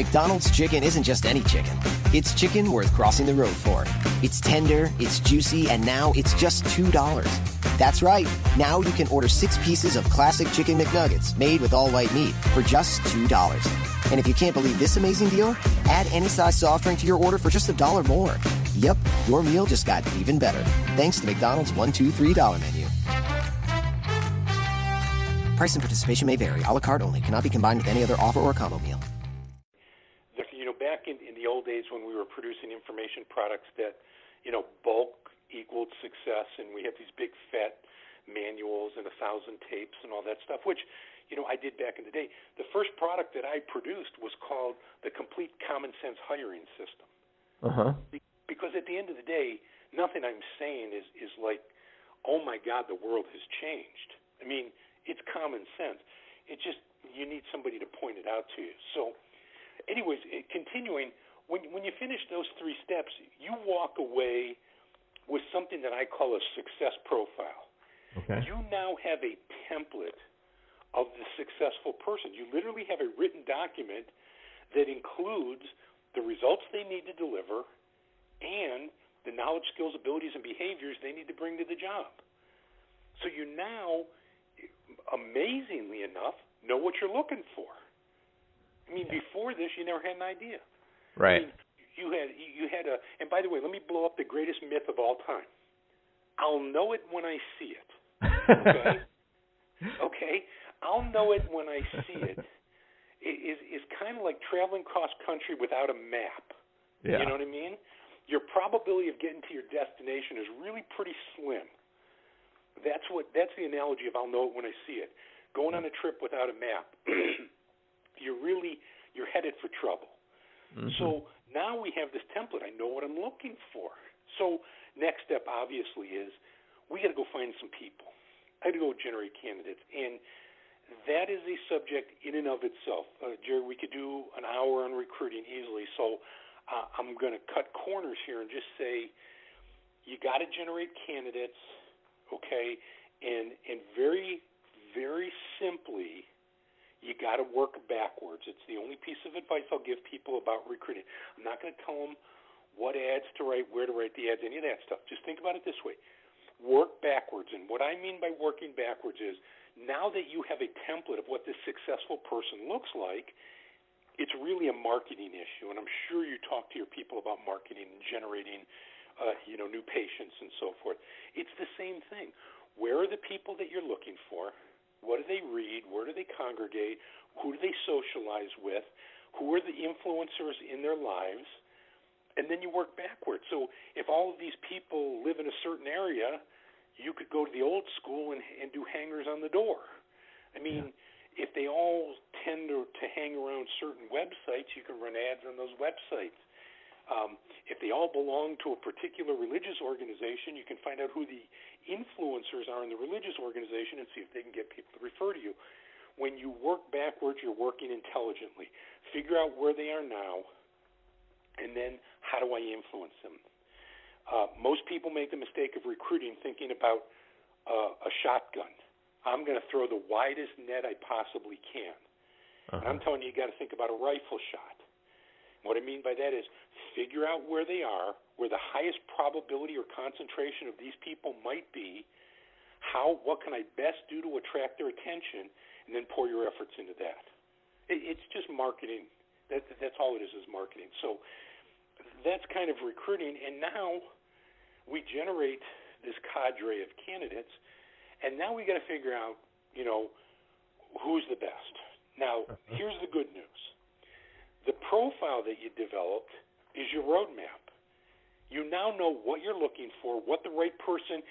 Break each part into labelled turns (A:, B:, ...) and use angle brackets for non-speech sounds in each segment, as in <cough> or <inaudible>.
A: McDonald's chicken isn't just any chicken. It's chicken worth crossing the road for. It's tender, it's juicy, and now it's just $2. That's right. Now you can order six pieces of classic chicken McNuggets made with all white meat for just $2. And if you can't believe this amazing deal, add any size soft drink to your order for just a dollar more. Yep, your meal just got even better. Thanks to McDonald's $1, $2, $3 menu. Price and participation may vary. A la carte only. Cannot be combined with any other offer or combo meal.
B: You know, back in, in the old days when we were producing information products that, you know, bulk equaled success, and we have these big fat manuals and a thousand tapes and all that stuff, which, you know, I did back in the day. The first product that I produced was called the Complete Common Sense Hiring System.
C: Uh huh.
B: Because at the end of the day, nothing I'm saying is is like, oh my God, the world has changed. I mean, it's common sense. It just you need somebody to point it out to you. So, anyways, eh, continuing, when when you finish those three steps, you walk away with something that I call a success profile.
C: Okay.
B: You now have a template of the successful person. You literally have a written document that includes the results they need to deliver and the knowledge, skills, abilities, and behaviors they need to bring to the job. So you now amazingly enough, know what you're looking for. I mean, before this, you never had an idea.
C: Right.
B: I mean, you had you had a. And by the way, let me blow up the greatest myth of all time. I'll know it when I see it. Okay. <laughs> okay. I'll know it when I see it. It is is kind of like traveling cross country without a map.
C: Yeah.
B: You know what I mean? Your probability of getting to your destination is really pretty slim. That's what that's the analogy of I'll know it when I see it. Going on a trip without a map, <clears throat> you're really you're headed for trouble.
C: Mm-hmm.
B: So now we have this template. I know what I'm looking for. So next step obviously is we got to go find some people. I got to go generate candidates, and that is a subject in and of itself. Uh, Jerry, we could do an hour on recruiting easily. So uh, I'm going to cut corners here and just say you got to generate candidates okay? And and very very simply, you got to work backwards. It's the only piece of advice I'll give people about recruiting. I'm not going to tell them what ads to write, where to write the ads, any of that stuff. Just think about it this way. Work backwards. And what I mean by working backwards is now that you have a template of what this successful person looks like, it's really a marketing issue. And I'm sure you talk to your people about marketing and generating uh, you know, new patients and so forth. It's the same thing. Where are the people that you're looking for? What do they read? Where do they congregate? Who do they socialize with? Who are the influencers in their lives? And then you work backwards. So if all of these people live in a certain area, you could go to the old school and, and do hangers on the door. I mean, yeah. if they all tend to, to hang around certain websites, you can run ads on those websites. Um, if they all belong to a particular religious organization, you can find out who the influencers are in the religious organization and see if they can get people to refer to you. When you work backwards, you're working intelligently. Figure out where they are now, and then how do I influence them? Uh, most people make the mistake of recruiting thinking about uh, a shotgun. I'm going to throw the widest net I possibly can. Uh-huh. And I'm telling you, you got to think about a rifle shot. What I mean by that is figure out where they are, where the highest probability or concentration of these people might be. How what can I best do to attract their attention, and then pour your efforts into that. It, it's just marketing. That, that's all it is is marketing. So that's kind of recruiting, and now we generate this cadre of candidates, and now we got to figure out, you know, who's the best. Now, uh-huh. here's the good news the profile that you developed is your roadmap. You now know what you're looking for, what the right person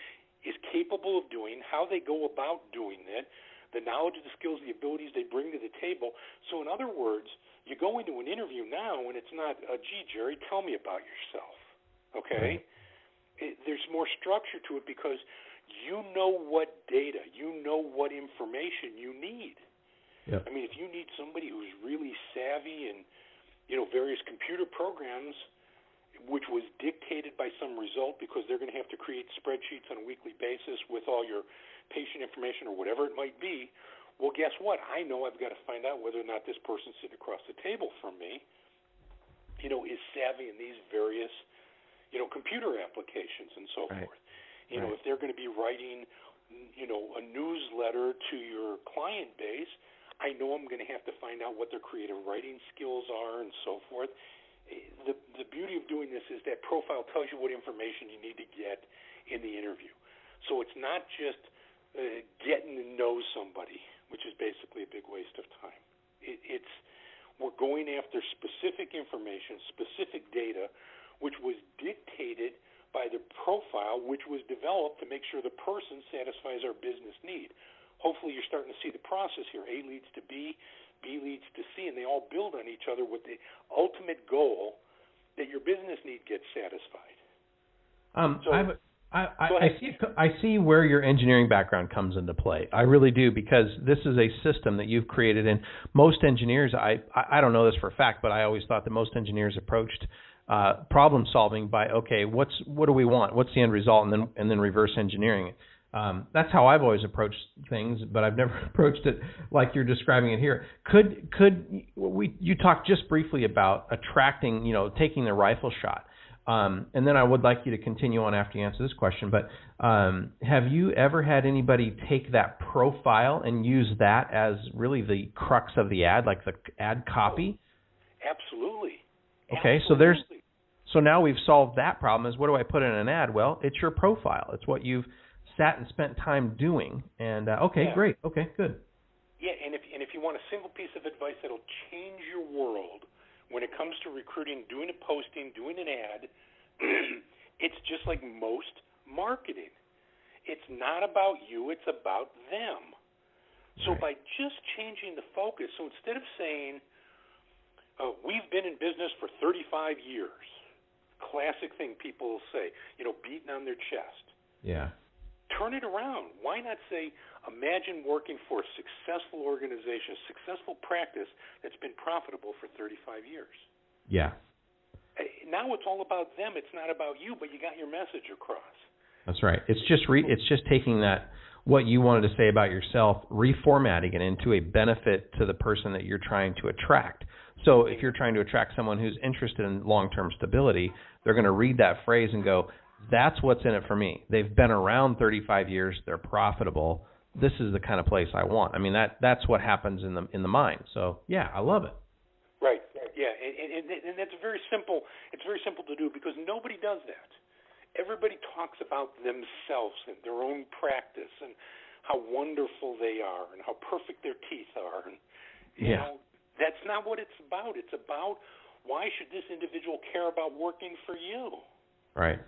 B: is capable of doing, how they go about doing it, the knowledge, the skills, the abilities they bring to the table. So, in other words, you go into an interview now and it's not, uh, gee, Jerry, tell me about yourself. Okay? It, there's more structure to it because you know what data, you know what information you need.
C: Yep.
B: I mean, if you need somebody who's really savvy and you know various computer programs, which was dictated by some result because they're going to have to create spreadsheets on a weekly basis with all your patient information or whatever it might be. Well, guess what? I know I've got to find out whether or not this person sitting across the table from me, you know, is savvy in these various, you know, computer applications and so
C: right.
B: forth. You right. know, if they're going to be writing, you know, a newsletter to your client base, I know I'm going to have to find out what their creative writing skills are and so forth. The the beauty of doing this is that profile tells you what information you need to get in the interview. So it's not just uh, getting to know somebody which is basically a big waste of time. It, it's we're going after specific information, specific data, which was dictated by the profile, which was developed to make sure the person satisfies our business need. Hopefully, you're starting to see the process here. A leads to B, B leads to C, and they all build on each other with the ultimate goal that your business need gets satisfied.
C: Um, so, I I, I, I see I see where your engineering background comes into play. I really do because this is a system that you've created, and most engineers I I don't know this for a fact, but I always thought that most engineers approached uh, problem solving by okay, what's what do we want? What's the end result, and then and then reverse engineering it. Um, that's how I've always approached things, but I've never <laughs> approached it like you're describing it here. Could could we? You talked just briefly about attracting, you know, taking the rifle shot. Um, and then I would like you to continue on after you answer this question. But um, have you ever had anybody take that profile and use that as really the crux of the ad, like the ad copy?
B: Absolutely.
C: Okay,
B: Absolutely.
C: so there's so now we've solved that problem. Is what do I put in an ad? Well, it's your profile. It's what you've sat and spent time doing. And uh, okay,
B: yeah.
C: great. Okay, good.
B: Yeah, and if and if you want a single piece of advice that'll change your world when it comes to recruiting, doing a posting, doing an ad, <clears throat> it's just like most marketing. It's not about you, it's about them. So by just changing the focus, so instead of saying, uh, we've been in business for 35 years, classic thing people say, you know, beating on their chest.
C: Yeah.
B: Turn it around. Why not say, imagine working for a successful organization, a successful practice that's been profitable for 35 years?
C: Yeah.
B: Eh, now it's all about them. It's not about you, but you got your message across.
C: That's right. It's just re- it's just taking that what you wanted to say about yourself, reformatting it into a benefit to the person that you're trying to attract. So if you're trying to attract someone who's interested in long-term stability, they're going to read that phrase and go, that's what's in it for me. They've been around 35 years. They're profitable. This is the kind of place I want. I mean that that's what happens in the in the mind. So yeah, I love it.
B: Right. Yeah, and, and, and that's very simple. It's very simple to do because nobody does that. Everybody talks about themselves and their own practice and how wonderful they are and how perfect their teeth are. And you
C: yeah.
B: know, that's not what it's about. It's about why should this individual care about working for you?
C: Right.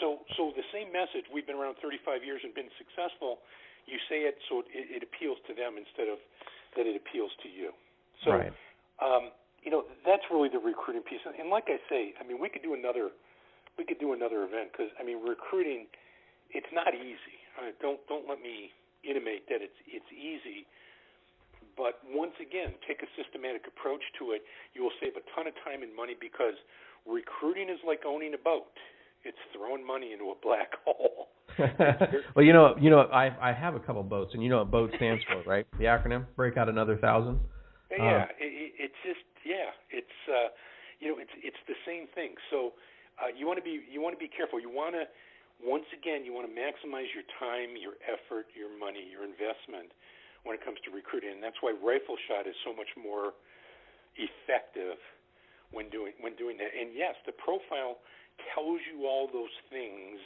B: So, so the same message. We've been around 35 years and been successful. You say it so it, it appeals to them instead of that it appeals to you. So,
C: right.
B: um, you know, that's really the recruiting piece. And, and like I say, I mean, we could do another, we could do another event because I mean, recruiting, it's not easy. Uh, don't don't let me intimate that it's it's easy. But once again, take a systematic approach to it. You will save a ton of time and money because recruiting is like owning a boat it's throwing money into a black <laughs> hole. <laughs>
C: well, you know, you know, I I have a couple boats, and you know what boat stands for, right? The acronym. Break out another thousand.
B: Yeah, um, it, it's just yeah, it's uh, you know, it's it's the same thing. So uh, you want to be you want to be careful. You want to once again you want to maximize your time, your effort, your money, your investment when it comes to recruiting, and that's why rifle shot is so much more effective when doing when doing that. And yes, the profile tells you all those things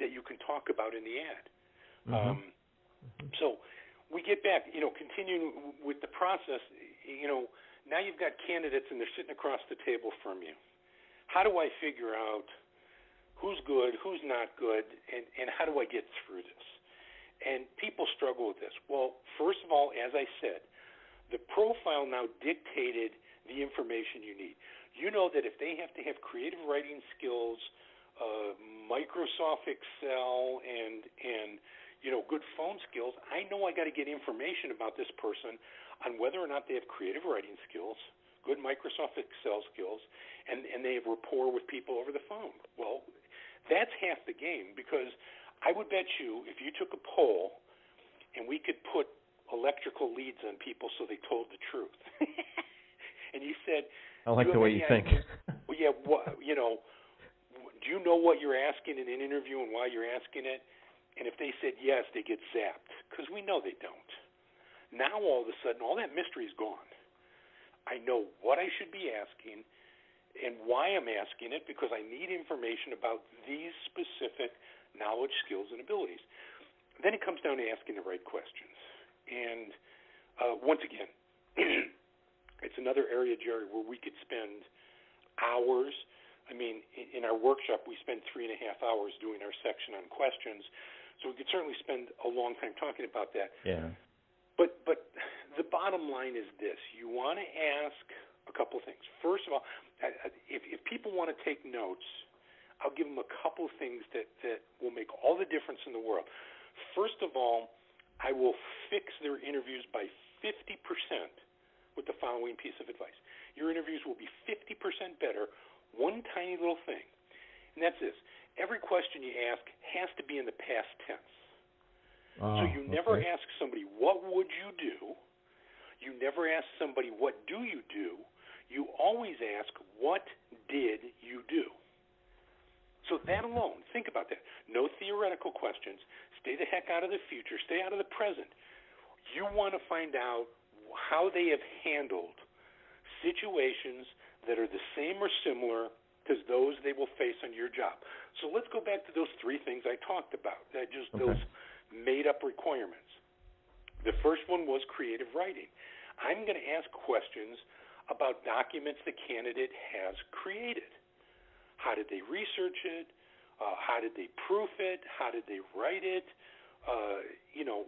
B: that you can talk about in the ad. Mm-hmm. Um, mm-hmm. So we get back, you know, continuing with the process. You know, now you've got candidates and they're sitting across the table from you. How do I figure out who's good, who's not good, and, and how do I get through this? And people struggle with this. Well, first of all, as I said, the profile now dictated the information you need you know that if they have to have creative writing skills, uh, Microsoft Excel, and and you know good phone skills, I know I got to get information about this person on whether or not they have creative writing skills, good Microsoft Excel skills, and and they have rapport with people over the phone. Well, that's half the game because I would bet you if you took a poll and we could put electrical leads on people so they told the truth. <laughs> and you said,
C: I like the way you think.
B: well, yeah, what, you know, do you know what you're asking in an interview and why you're asking it? And if they said yes, they get zapped because we know they don't. Now all of a sudden, all that mystery is gone. I know what I should be asking and why I'm asking it because I need information about these specific knowledge, skills, and abilities. Then it comes down to asking the right questions. And uh, once again, <clears throat> it's another area, Jerry, where we could spend hours. I mean, in our workshop, we spend three and a half hours doing our section on questions. So we could certainly spend a long time talking about that.
C: Yeah.
B: But but the bottom line is this: you want to ask a couple of things. First of all, if if people want to take notes, I'll give them a couple of things that that will make all the difference in the world. First of all, I will fix their interviews by 50% with the following piece of advice. Your interviews will be 50% better. One tiny little thing, and that's this: every question you ask has to be in the past tense.
C: Oh,
B: so ah, you never ask somebody, what would you do? You never ask somebody, what do you do? You always ask, what did you do? So that alone, think about that. No theoretical questions. Stay the heck out of the future. Stay out of the present. You want to find out how they have handled situations that are the same or similar to those they will face on your job. So let's go back to those three things I talked about. That just
C: Okay.
B: those made up requirements. The first one was creative writing. I'm going to ask questions about documents the candidate has created. How did they research it? Uh, how did they proof it? How did they write it? Uh, you know,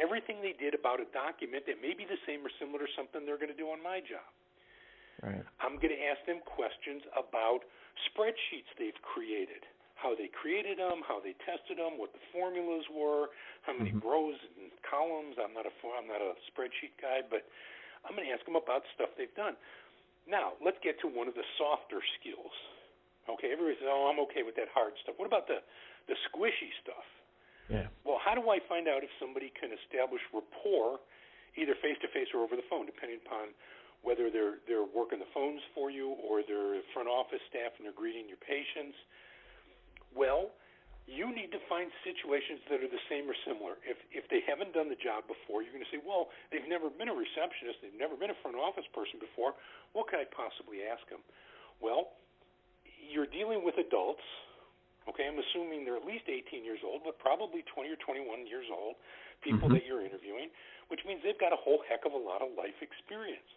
B: everything they did about a document that may be the same or similar to something they're going to do on my job.
C: Right.
B: I'm going to ask them questions about spreadsheets they've created, how they created them, how they tested them, what the formulas were, how many
C: Mhm.
B: rows and columns. I'm not a I'm not a spreadsheet guy, but I'm going to ask them about stuff they've done. Now, let's get to one of the softer skills. Okay, everybody says, "Oh, I'm okay with that hard stuff." What about the the squishy stuff?
C: Yeah.
B: Well, how do I find out if somebody can establish rapport, either face to face or over the phone, depending upon whether they're they're working the phones for you or they're front office staff and they're greeting your patients? Well, you need to find situations that are the same or similar. If if they haven't done the job before, you're going to say, well, they've never been a receptionist, they've never been a front office person before. What can I possibly ask them? Well, you're dealing with adults. Okay, I'm assuming they're at least 18 years old, but probably 20 or 21 years old, people
C: Mhm.
B: that you're interviewing, which means they've got a whole heck of a lot of life experience.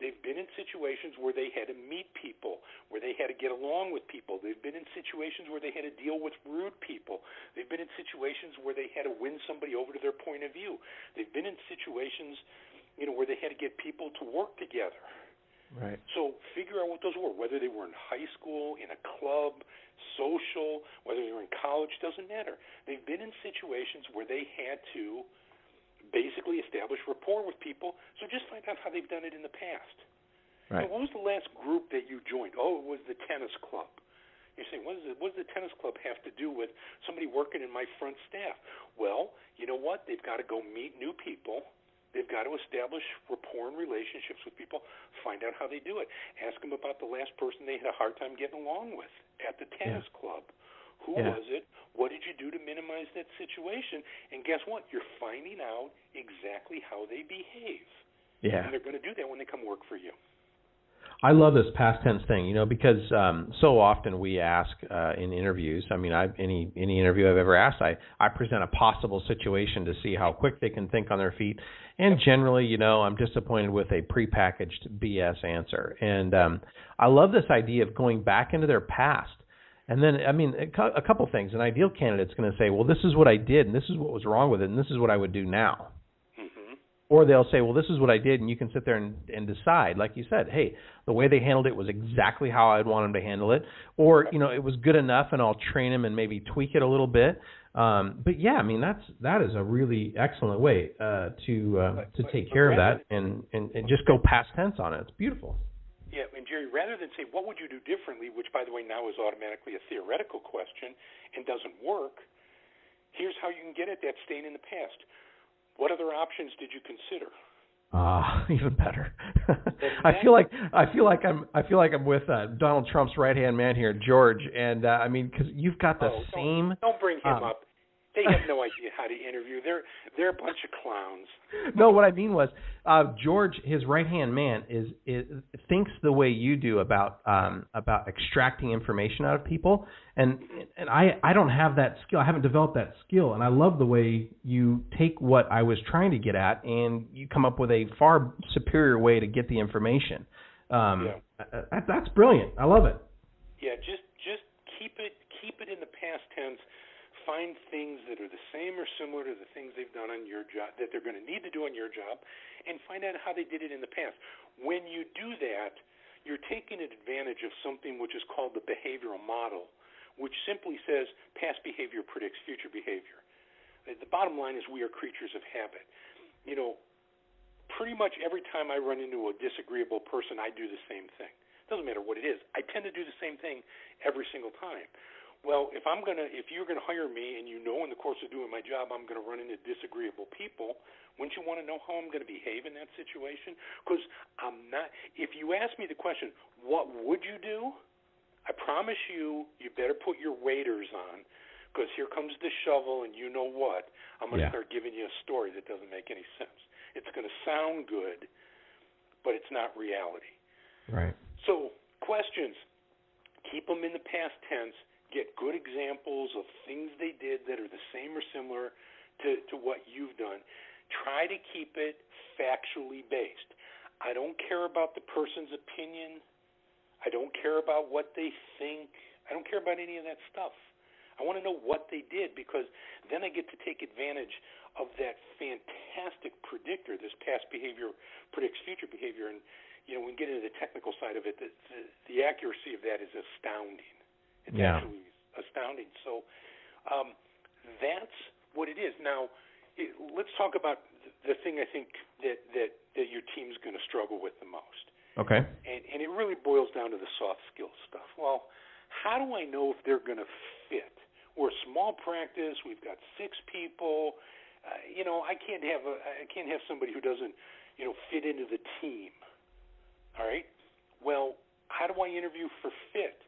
B: They've been in situations where they had to meet people, where they had to get along with people. They've been in situations where they had to deal with rude people. They've been in situations where they had to win somebody over to their point of view. They've been in situations, you know, where they had to get people to work together.
C: Right.
B: So figure out what those were, whether they were in high school, in a club, social, whether they were in college, doesn't matter. They've been in situations where they had to basically establish rapport with people. So just find out how they've done it in the past.
C: Right.
B: So what was the last group that you joined? Oh, it was the tennis club. You're saying, what, is it, what does the tennis club have to do with somebody working in my front staff? Well, you know what? They've got to go meet new people. They've got to establish rapport and relationships with people. Find out how they do it. Ask them about the last person they had a hard time getting along with at the tennis club. Who
C: Yeah.
B: was it? What did you do to minimize that situation? And guess what? You're finding out exactly how they behave.
C: Yeah.
B: And they're going to do that when they come work for you.
C: I love this past tense thing, you know, because um, so often we ask uh, in interviews. I mean, I any any interview I've ever asked, I I present a possible situation to see how quick they can think on their feet, and generally, you know, I'm disappointed with a prepackaged BS answer. And um, I love this idea of going back into their past. And then, I mean, a a couple things. An ideal candidate's going to say, "Well, this is what I did, and this is what was wrong with it, and this is what I would do now." Or they'll say, "Well, this is what I did," and you can sit there and, and decide, like you said, "Hey, the way they handled it was exactly how I'd want them to handle it," or you know, it was good enough, and I'll train them and maybe tweak it a little bit. Um, but yeah, I mean, that's that is a really excellent way uh, to uh,
B: But-
C: to take
B: but
C: care of that and, and and just go past tense on it. It's beautiful.
B: Yeah, and Jerry, rather than say, what would you do differently, which, by the way, now is automatically a theoretical question and doesn't work, here's how you can get at that staying in the past. What other options did you consider?
C: Ah, uh, <laughs> even better. <laughs> I feel like I feel like I'm I feel like I'm with uh, Donald Trump's right hand man here, George, and uh, I mean because you've got the
B: oh,
C: same.
B: Don't, don't bring him um, up. They have no idea how to interview. They're they're a bunch of clowns. <laughs>
C: No, what I mean was uh, George, his right hand man, is, is thinks the way you do about um, about extracting information out of people, and and I I don't have that skill. I haven't developed that skill, and I love the way you take what I was trying to get at, and you come up with a far superior way to get the information. Um, yeah. that, that's brilliant. I love it.
B: Yeah, just just keep it keep it in the past tense find things that are the same or similar to the things they've done on your job that they're going to need to do on your job and find out how they did it in the past. When you do that, you're taking advantage of something which is called the behavioral model, which simply says past behavior predicts future behavior. The bottom line is we are creatures of habit. You know, pretty much every time I run into a disagreeable person, I do the same thing. Doesn't matter what it is. I tend to do the same thing every single time. Well, if I'm gonna, if you're gonna hire me, and you know in the course of doing my job I'm gonna run into disagreeable people, wouldn't you want to know how I'm gonna behave in that situation? Because I'm not. If you ask me the question, what would you do? I promise you, you better put your waders on, because here comes the shovel, and you know what? I'm gonna yeah. start giving you a story that doesn't make any sense. It's gonna sound good, but it's not reality.
C: Right.
B: So questions. Keep them in the past tense get good examples of things they did that are the same or similar to, to what you've done. Try to keep it factually based. I don't care about the person's opinion. I don't care about what they think. I don't care about any of that stuff. I want to know what they did because then I get to take advantage of that fantastic predictor. This past behavior predicts future behavior, and you know, when we get into the technical side of it, the, the, the accuracy of that is astounding. It's
C: yeah.
B: actually astounding. So um, that's what it is. Now, it, let's talk about the thing I think that that that your team's going to struggle with the most.
C: Okay.
B: And and it really boils down to the soft skills stuff. Well, how do I know if they're going to fit? We're a small practice. We've got six people. Uh, you know, I can't have a I can't have somebody who doesn't you know fit into the team. All right. Well, how do I interview for fit?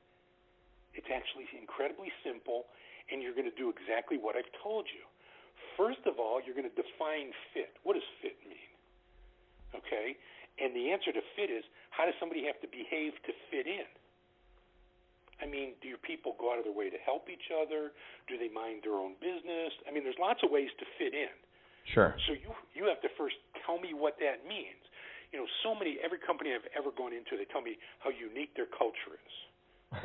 B: It's actually incredibly simple, and you're going to do exactly what I've told you. First of all, you're going to define fit. What does fit mean? Okay? And the answer to fit is how does somebody have to behave to fit in? I mean, do your people go out of their way to help each other? Do they mind their own business? I mean, there's lots of ways to fit in.
C: Sure.
B: So you you have to first tell me what that means. You know, so many every company I've ever gone into, they tell me how unique their culture is.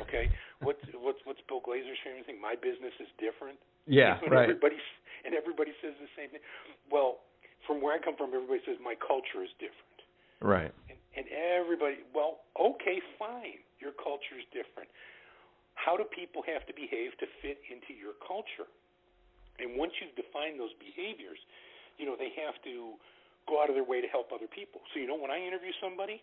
B: Okay, what's what's what's Bill Glazer's famous thing? My business is different.
C: Yeah,
B: and
C: right.
B: Everybody and everybody says the same thing. Well, from where I come from, everybody says my culture is different.
C: Right.
B: And, and everybody, well, okay, fine. Your culture is different. How do people have to behave to fit into your culture? And once you've defined those behaviors, you know they have to go out of their way to help other people. So you know, when I interview somebody,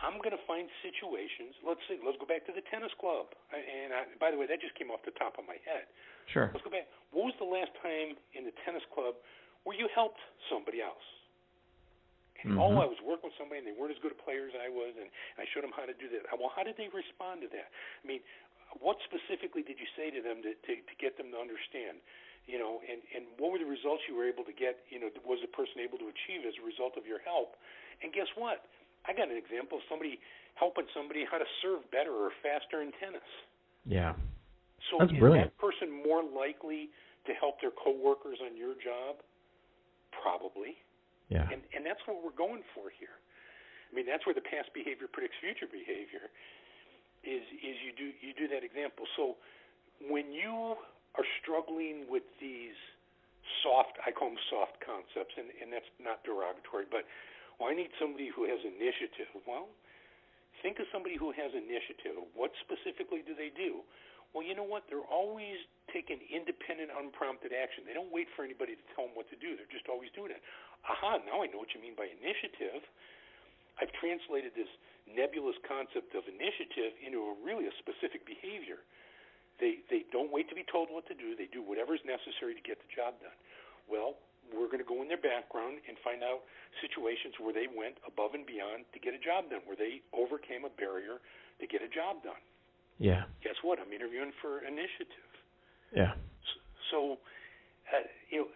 B: I'm going to find situations. Let's see. Let's go back to the tennis club. And I, by the way, that just came off the top of my head.
C: Sure.
B: Let's go back. What was the last time in the tennis club where you helped somebody else? And mm-hmm. oh, I was working with somebody and they weren't as good a player as I was, and I showed them how to do that. Well, how did they respond to that? I mean, what specifically did you say to them to, to, to get them to understand? You know, and and what were the results you were able to get? You know, was the person able to achieve as a result of your help? And guess what? I got an example of somebody helping somebody how to serve better or faster in tennis.
C: Yeah.
B: So
C: That's
B: is
C: brilliant.
B: that person more likely to help their coworkers on your job? Probably.
C: Yeah.
B: And and that's what we're going for here. I mean, that's where the past behavior predicts future behavior. Is is you do you do that example. So when you are struggling with these soft, I call them soft concepts, and and that's not derogatory, but well, I need somebody who has initiative. Well, think of somebody who has initiative. What specifically do they do? Well, you know what? They're always taking independent, unprompted action. They don't wait for anybody to tell them what to do. They're just always doing it. Aha, now I know what you mean by initiative. I've translated this nebulous concept of initiative into a really a specific behavior. They they don't wait to be told what to do. They do whatever is necessary to get the job done. Well, we're going to go in their background and find out situations where they went above and beyond to get a job done, where they overcame a barrier to get a job done.
C: Yeah.
B: Guess what? I'm interviewing for initiative.
C: Yeah.
B: So, uh, you know,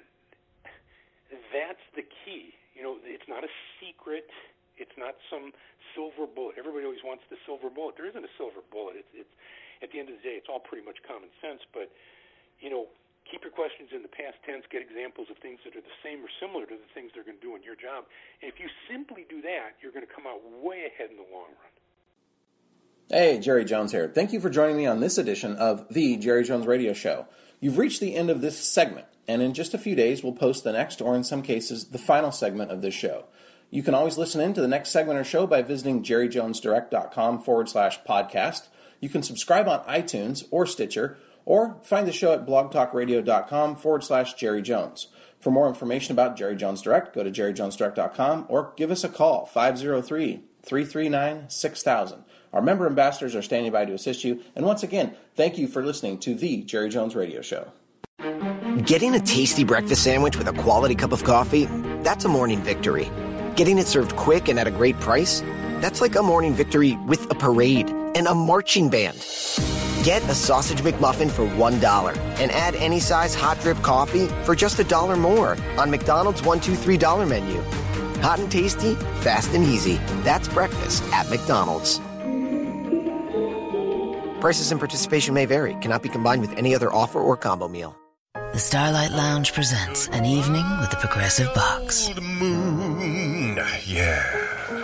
B: that's the key. You know, it's not a secret. It's not some silver bullet. Everybody always wants the silver bullet. There isn't a silver bullet. It's, it's at the end of the day, it's all pretty much common sense. But you know, keep your questions in the past tense. Get examples of things that are the same or similar to the things they're going to do in your job. And if you simply do that, you're going to come out way ahead in the long run.
D: Hey, Jerry Jones here. Thank you for joining me on this edition of the Jerry Jones Radio Show. You've reached the end of this segment, and in just a few days, we'll post the next, or in some cases, the final segment of this show. You can always listen in to the next segment or show by visiting jerryjonesdirect.com forward slash podcast. You can subscribe on iTunes or Stitcher, or find the show at blogtalkradio.com forward slash Jerry Jones. For more information about Jerry Jones Direct, go to jerryjonesdirect.com or give us a call, 503 339 6000. Our member ambassadors are standing by to assist you. And once again, thank you for listening to the Jerry Jones Radio Show.
A: Getting a tasty breakfast sandwich with a quality cup of coffee, that's a morning victory. Getting it served quick and at a great price, that's like a morning victory with a parade and a marching band. Get a sausage McMuffin for $1 and add any size hot drip coffee for just a dollar more on McDonald's $1, 2, $3 menu. Hot and tasty, fast and easy. That's breakfast at McDonald's. Prices and participation may vary, cannot be combined with any other offer or combo meal.
E: The Starlight Lounge presents an evening with the Progressive Box.
F: Old moon, yeah.